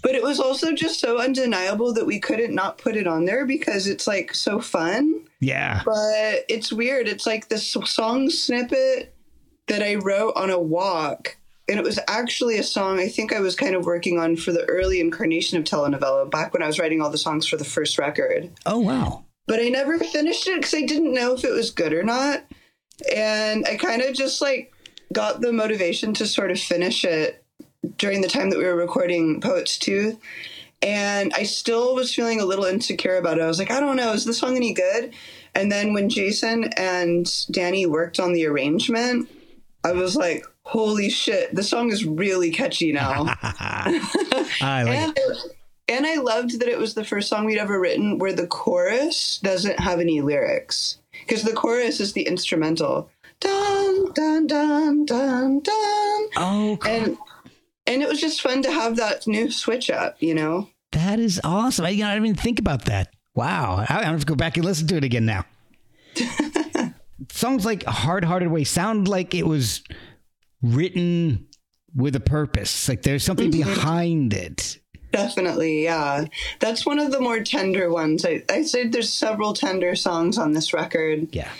But it was also just so undeniable that we couldn't not put it on there because it's like so fun. Yeah. But it's weird. It's like this song snippet that I wrote on a walk. And it was actually a song I think I was kind of working on for the early incarnation of Tele Novella back when I was writing all the songs for the first record. Oh wow. but I never finished it because I didn't know if it was good or not. And I kind of just like got the motivation to sort of finish it during the time that we were recording Poet's Tooth. And I still was feeling a little insecure about it. I was like, I don't know, is this song any good? And then when Jason and Danny worked on the arrangement, I was like, holy shit, the song is really catchy now. (laughs) I like and, it. and I loved that it was the first song we'd ever written where the chorus doesn't have any lyrics because the chorus is the instrumental. Dun dun dun dun dun. Oh, cool. And and it was just fun to have that new switch up, you know. that is awesome. I, you know, I didn't even think about that. Wow. I, I have to go back and listen to it again now. (laughs) Songs like Hard Hearted Way sound like it was written with a purpose. Like there's something mm-hmm. behind it. Definitely, yeah. That's one of the more tender ones. I, I said there's several tender songs on this record. Yeah.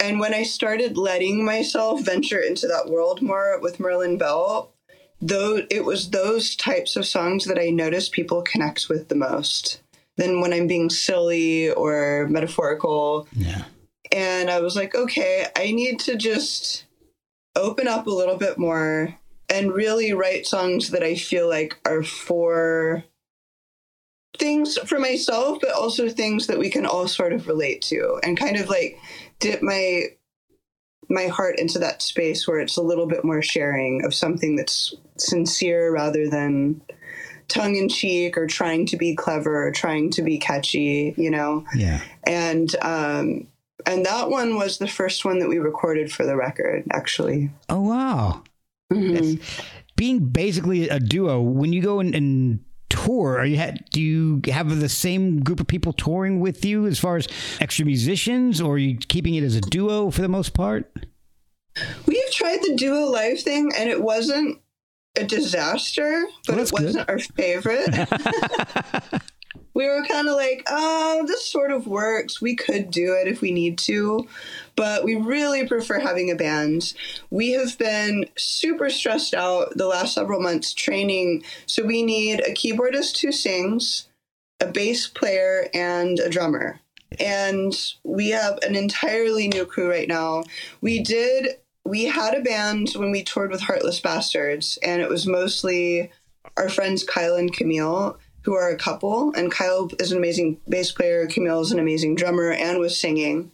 And when I started letting myself venture into that world more with Merlin Bell, though it was those types of songs that I noticed people connect with the most. Than when I'm being silly or metaphorical. Yeah. And I was like, okay, I need to just open up a little bit more and really write songs that I feel like are for things for myself, but also things that we can all sort of relate to and kind of like dip my my heart into that space where it's a little bit more sharing of something that's sincere rather than tongue in cheek or trying to be clever or trying to be catchy, you know. Yeah. And um, and that one was the first one that we recorded for the record, actually. Oh wow. Mhm. Being basically a duo, when you go and, and tour, are you ha- do you have the same group of people touring with you as far as extra musicians, or are you keeping it as a duo for the most part? We've tried the duo live thing, and it wasn't a disaster, but Well, it wasn't our favorite. (laughs) (laughs) we were kind of like, oh, this sort of works. We could do it if we need to, but we really prefer having a band. We have been super stressed out the last several months training, so we need a keyboardist who sings, a bass player, and a drummer. And we have an entirely new crew right now. We did, we had a band when we toured with Heartless Bastards, and it was mostly our friends Kyle and Camille, who are a couple. And Kyle is an amazing bass player, Camille is an amazing drummer, and was singing.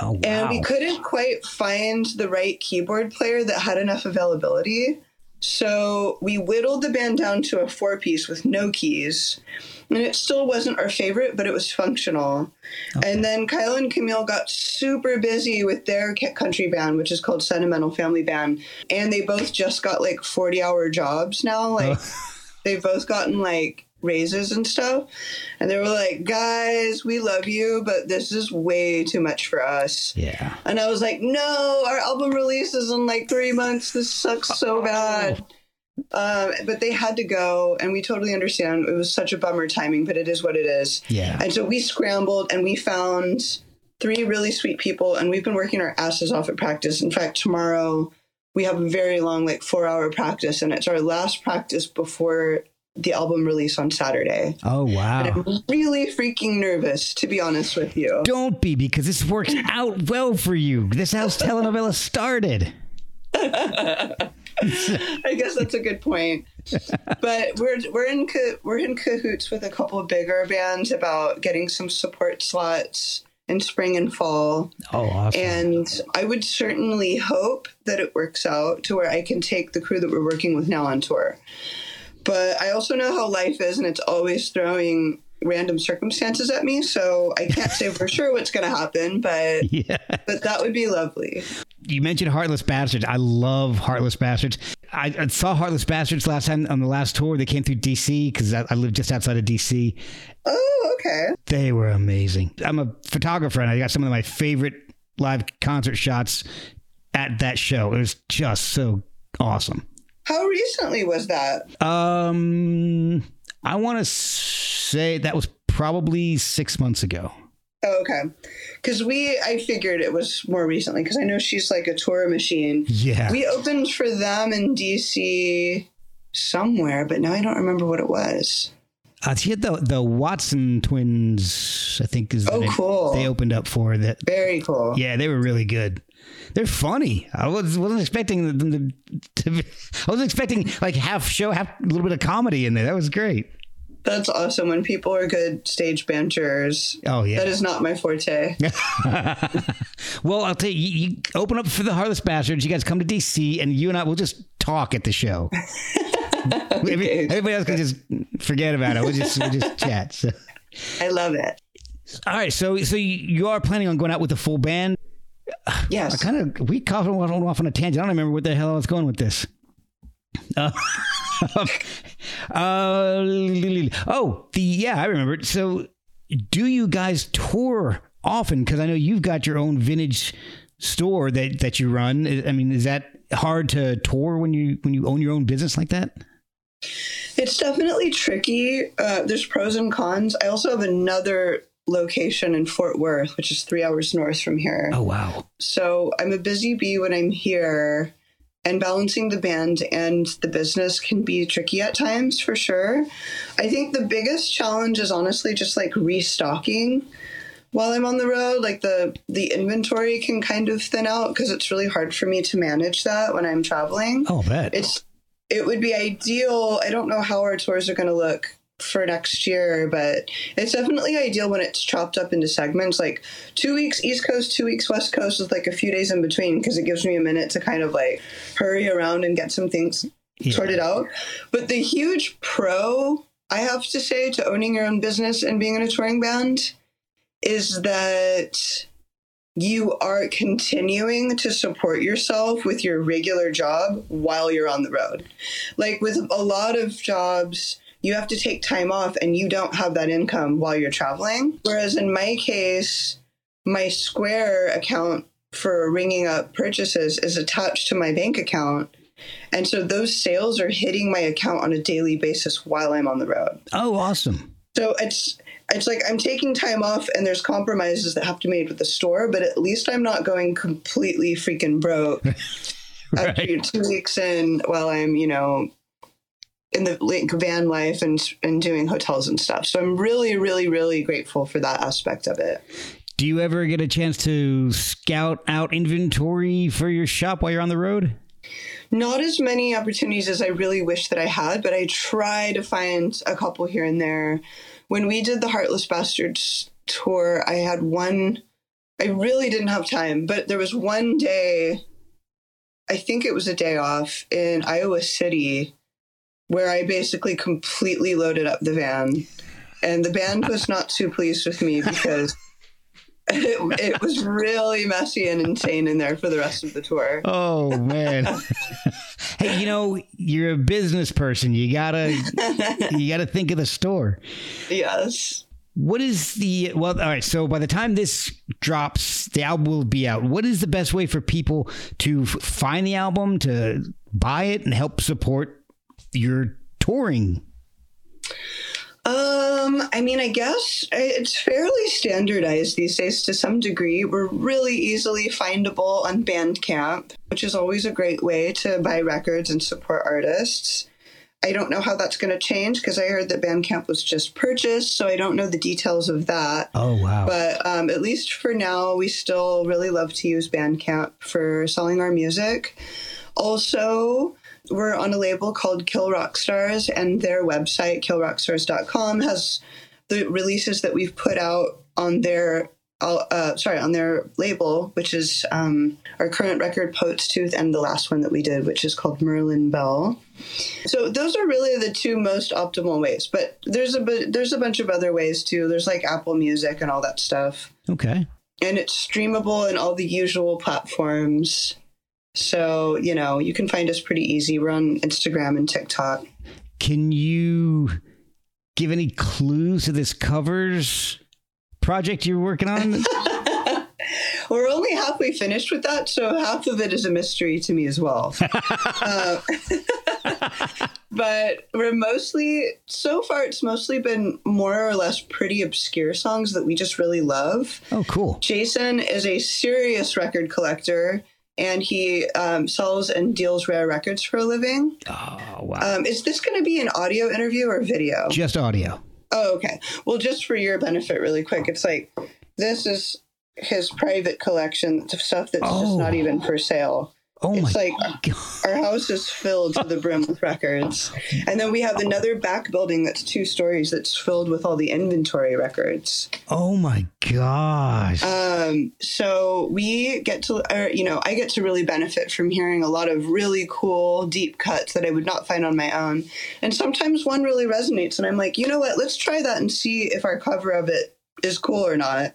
Oh wow. And we couldn't quite find the right keyboard player that had enough availability. So we whittled the band down to a four piece with no keys. And it still wasn't our favorite, but it was functional. And then Kyle and Camille got super busy with their country band, which is called Sentimental Family Band. And they both just got like 40 hour jobs now. Like (laughs) they've both gotten like raises and stuff. And they were like, guys, we love you, but this is way too much for us. yeah. And I was like, no, our album release is in like three months. This sucks so bad. Um, but they had to go, and we totally understand. It was such a bummer timing, but it is what it is. Yeah. And so we scrambled and we found three really sweet people, and we've been working our asses off at practice. In fact, tomorrow we have a very long, like four hour practice, and it's our last practice before the album release on Saturday. Oh wow. I'm really freaking nervous, to be honest with you. Don't be because this works out well for you. This house Tele Novella started. (laughs) I guess that's a good point. But we're we're in we're in cahoots with a couple of bigger bands about getting some support slots in spring and fall. Oh awesome. And I would certainly hope that it works out to where I can take the crew that we're working with now on tour. But I also know how life is, and it's always throwing random circumstances at me. So I can't say for sure what's going to happen, but (laughs) yeah. but that would be lovely. You mentioned Heartless Bastards. I love Heartless Bastards. I, I saw Heartless Bastards last time on the last tour. They came through DC because I, I live just outside of DC. Oh, okay. They were amazing. I'm a photographer and I got some of my favorite live concert shots at that show. It was just so awesome. How recently was that? Um, I want to say that was probably six months ago. Oh, okay. Because we, I figured it was more recently because I know she's like a tour machine. Yeah. We opened for them in DC somewhere, but now I don't remember what it was. Uh, she had the the Watson twins, I think is the Oh, name cool. they opened up for that. Very cool. Yeah, they were really good. They're funny. I was wasn't expecting them to, to be, I wasn't expecting like half show, half a little bit of comedy in there. That was great. That's awesome when people are good stage banterers. Oh yeah. That is not my forte. (laughs) (laughs) well, I'll tell you, you, you open up for the Heartless Bastards. You guys come to DC, and you and I will just talk at the show. (laughs) Every- Everybody else can just forget about it. We'll just we'll just chat. So. I love it. All right, so so you, you are planning on going out with the full band? Yes. I kind of we caught went off on a tangent. I don't remember what the hell I was going with this. Uh, (laughs) uh, oh, the yeah, I remember. So, do you guys tour often? Because I know you've got your own vintage store that that you run. I I mean, is that hard to tour when you when you own your own business like that? It's definitely tricky. Uh, there's pros and cons. I also have another location in Fort Worth, which is three hours north from here. Oh wow, So I'm a busy bee when I'm here, and balancing the band and the business can be tricky at times for sure. I think the biggest challenge is honestly just like restocking while I'm on the road. Like the the inventory can kind of thin out because it's really hard for me to manage that when I'm traveling oh, bet. it's it would be ideal. I don't know how our tours are going to look for next year, but it's definitely ideal when it's chopped up into segments like two weeks East Coast, two weeks West Coast with like a few days in between because it gives me a minute to kind of like hurry around and get some things Yeah. sort it out. But the huge pro I have to say to owning your own business and being in a touring band is that you are continuing to support yourself with your regular job while you're on the road. Like with a lot of jobs, you have to take time off and you don't have that income while you're traveling. Whereas in my case, my Square account for ringing up purchases is attached to my bank account. And so those sales are hitting my account on a daily basis while I'm on the road. Oh, awesome. So it's it's like I'm taking time off and there's compromises that have to be made with the store, but at least I'm not going completely freaking broke (laughs) after two weeks in while I'm, you know, in the like van life and and doing hotels and stuff. So I'm really, really, really grateful for that aspect of it. Do you ever get a chance to scout out inventory for your shop while you're on the road? Not as many opportunities as I really wish that I had, but I try to find a couple here and there. When we did the Heartless Bastards tour, I had one. I really didn't have time, but there was one day, I think it was a day off in Iowa City, where I basically completely loaded up the van. And the band was not too pleased with me because it, (laughs) it was really messy and insane in there for the rest of the tour. Oh man. (laughs) hey, you know, you're a business person. You gotta you gotta think of the store. Yes. What is the well? All right. So by the time this drops, the album will be out. What is the best way for people to find the album, to buy it, and help support your touring? Um, I mean, I guess it's fairly standardized these days to some degree. We're really easily findable on Bandcamp, which is always a great way to buy records and support artists. I don't know how that's going to change because I heard that Bandcamp was just purchased, so I don't know the details of that. Oh wow! But um, at least for now, we still really love to use Bandcamp for selling our music. Also, we're on a label called Kill Rock Stars, and their website, killrockstars.com, has the releases that we've put out on their uh, sorry, on their label, which is um, our current record, Poet's Tooth, and the last one that we did, which is called Merlin Bell. So those are really the two most optimal ways. But there's a bu- there's a bunch of other ways too. There's like Apple Music and all that stuff, okay. and it's streamable in all the usual platforms. So you know you can find us pretty easy. We're on Instagram and TikTok. Can you give any clues to this covers project you're working on? (laughs) We're only halfway finished with that, so half of it is a mystery to me as well. (laughs) uh, (laughs) but we're mostly, so far, it's mostly been more or less pretty obscure songs that we just really love. oh, cool. Jason is a serious record collector. And he um, sells and deals rare records for a living. Oh wow. Um, is this going to be an audio interview or video? Just audio. Oh, okay. Well, just for your benefit, really quick, it's like this is his private collection of stuff that's Oh. just not even for sale. Oh It's my like god. our house is filled to the brim with records, and then we have another back building that's two stories that's filled with all the inventory records. Oh my gosh. Um, so we get to, or, you know, I get to really benefit from hearing a lot of really cool deep cuts that I would not find on my own, and sometimes one really resonates, and I'm like, you know what? Let's try that and see if our cover of it is cool or not.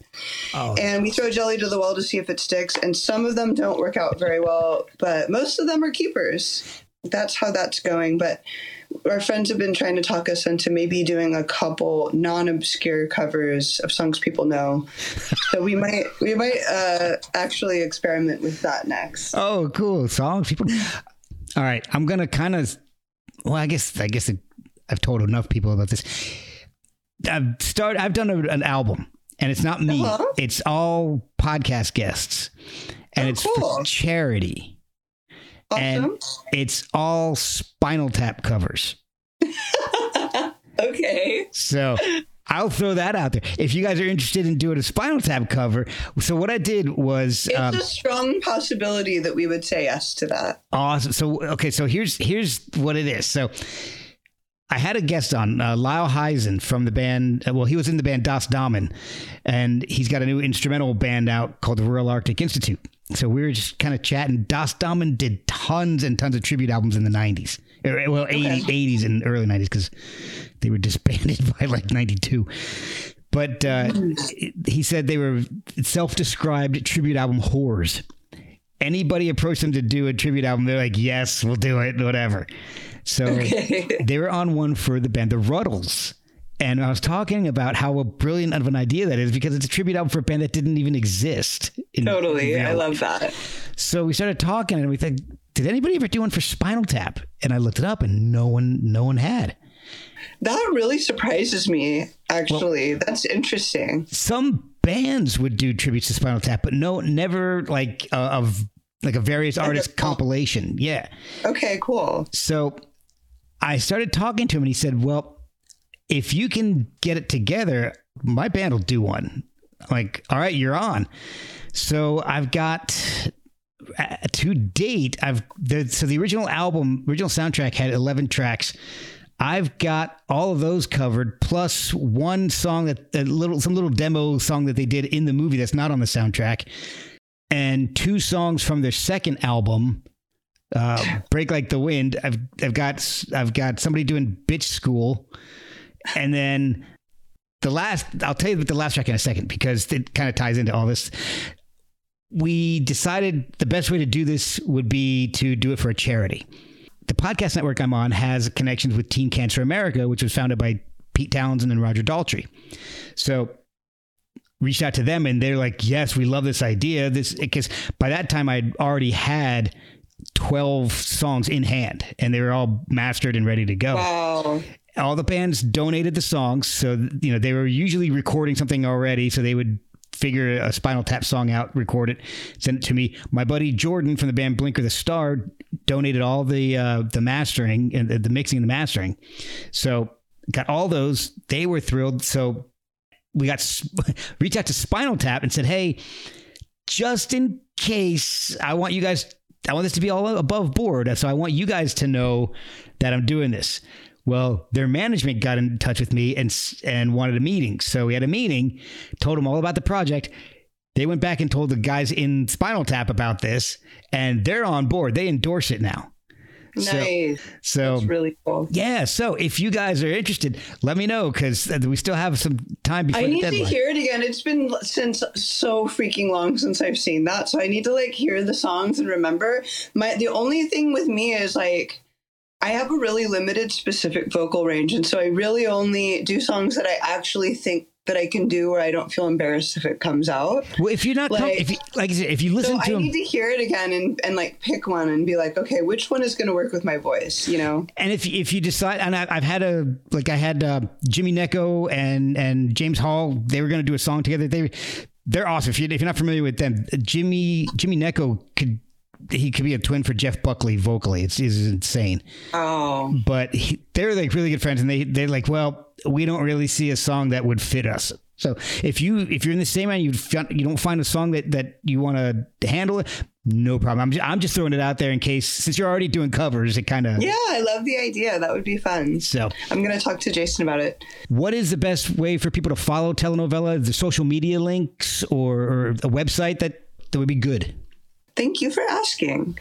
oh. And we throw jelly to the wall to see if it sticks, and some of them don't work out very well, but most of them are keepers. That's how that's going. But our friends have been trying to talk us into maybe doing a couple non-obscure covers of songs people know. (laughs) so we might we might uh, actually experiment with that next. Oh, cool songs. People. All right, I'm gonna kind of. Well, I guess I guess I've told enough people about this. I've started. I've done a, an album, and it's not me. Uh-huh. It's all podcast guests, and Oh, it's cool. for charity. Awesome. And it's all Spinal Tap covers. (laughs) okay. So I'll throw that out there. If you guys are interested in doing a Spinal Tap cover, so what I did was It's um, a strong possibility that we would say yes to that. Awesome. So okay, so here's here's what it is. So I had a guest on, uh, Lyle Hysen from the band. Uh, well, he was in the band Das Damen, and he's got a new instrumental band out called the Royal Arctic Institute. So we were just kind of chatting. Das Damen did tons and tons of tribute albums in the 90s. Er, Well, 80, 80s and early 90s because they were disbanded (laughs) by like 92. But uh, he said they were self described tribute album whores. Anybody approached them to do a tribute album, they're like, yes, we'll do it, whatever. So they were on one for the band The Rutles. And I was talking about how a brilliant of an idea that is because it's a tribute album for a band that didn't even exist. Totally. you I love that. So we started talking, and we thought, did anybody ever do one for Spinal Tap? And I looked it up, and no one, no one had. That really surprises me, actually. That's interesting. Some bands would do tributes to Spinal Tap, but no, never like uh, of like a various artist compilation. Yeah. Okay, cool. So I started talking to him, and he said, "Well, if you can get it together, my band will do one." I'm like, all right, you're on. So I've got uh, to date, I've the so the original album, original soundtrack had 11 tracks. I've got all of those covered, plus one song that a little some little demo song that they did in the movie that's not on the soundtrack, and two songs from their second album uh, break like the wind. I've I've got I've got somebody doing bitch school, and then the last I'll tell you about the last track in a second because it kind of ties into all this. We decided the best way to do this would be to do it for a charity. The podcast network I'm on has connections with Teen Cancer America, which was founded by Pete Townshend and Roger Daltrey. So reached out to them and they're like, yes, we love this idea. This because by that time I'd already had 12 songs in hand and they were all mastered and ready to go. Wow. All the bands donated the songs. So, you know, they were usually recording something already. So they would figure a Spinal Tap song out, record it, send it to me. My buddy Jordan from the band Blinker the Star donated all the uh, the mastering and the, the mixing and the mastering. So got all those. They were thrilled. So we got (laughs) reached out to Spinal Tap and said, "Hey, just in case, I want you guys. I want this to be all above board. So I want you guys to know that I'm doing this." Well, their management got in touch with me and and wanted a meeting. So we had a meeting, told them all about the project. They went back and told the guys in Spinal Tap about this, and they're on board. They endorse it now. So- Nice. So That's really cool. yeah, so if you guys are interested, let me know because we still have some time before I need to hear it again. It's been since so freaking long since I've seen that, so I need to like hear the songs and remember. My the only thing with me is like I have a really limited specific vocal range, and so I really only do songs that I actually think that I can do, where I don't feel embarrassed if it comes out. well, if you're not, com- like- if you, like I said, if you listen So to I them, need to hear it again and, and like pick one and be like, okay, which one is going to work with my voice? You know? and if if you decide, and I, I've had a like I had uh, Jimmy Necco and and James Hall, they were going to do a song together. They they're awesome. If, you, if you're not familiar with them, Jimmy Jimmy Necco could he could be a twin for Jeff Buckley vocally. It's, it's insane. Oh, but he, they're like really good friends and they they're like well we don't really see a song that would fit us so if you if you're in the same band you you don't find a song that that you want to handle it no problem I'm just, I'm just throwing it out there in case since you're already doing covers it kind of yeah, I love the idea. That would be fun. so I'm going to talk to Jason about it. what is the best way for people to follow Tele Novella the social media links or, or a website that that would be good Thank you for asking.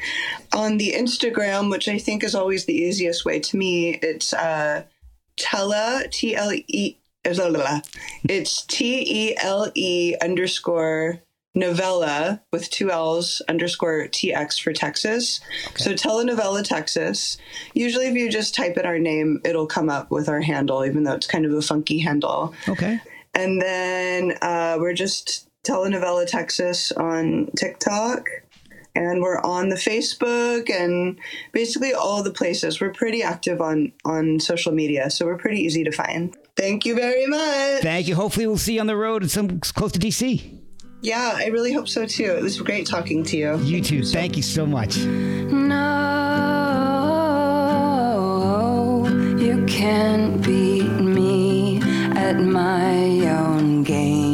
On the Instagram, which I think is always the easiest way to me, it's uh, Tele T L E. It's T E L E underscore novella with two L's underscore TX for Texas. So Tele Novella Texas. Usually, if you just type in our name, it'll come up with our handle, even though it's kind of a funky handle. okay And then uh, we're just Tele Novella Texas on TikTok. And we're on the Facebook and basically all the places. We're pretty active on on social media, so we're pretty easy to find. Thank you very much. thank you hopefully we'll see you on the road at some close to DC Yeah, I really hope so too. It was great talking to you. you too thank you so much No, you can't beat me at my own game.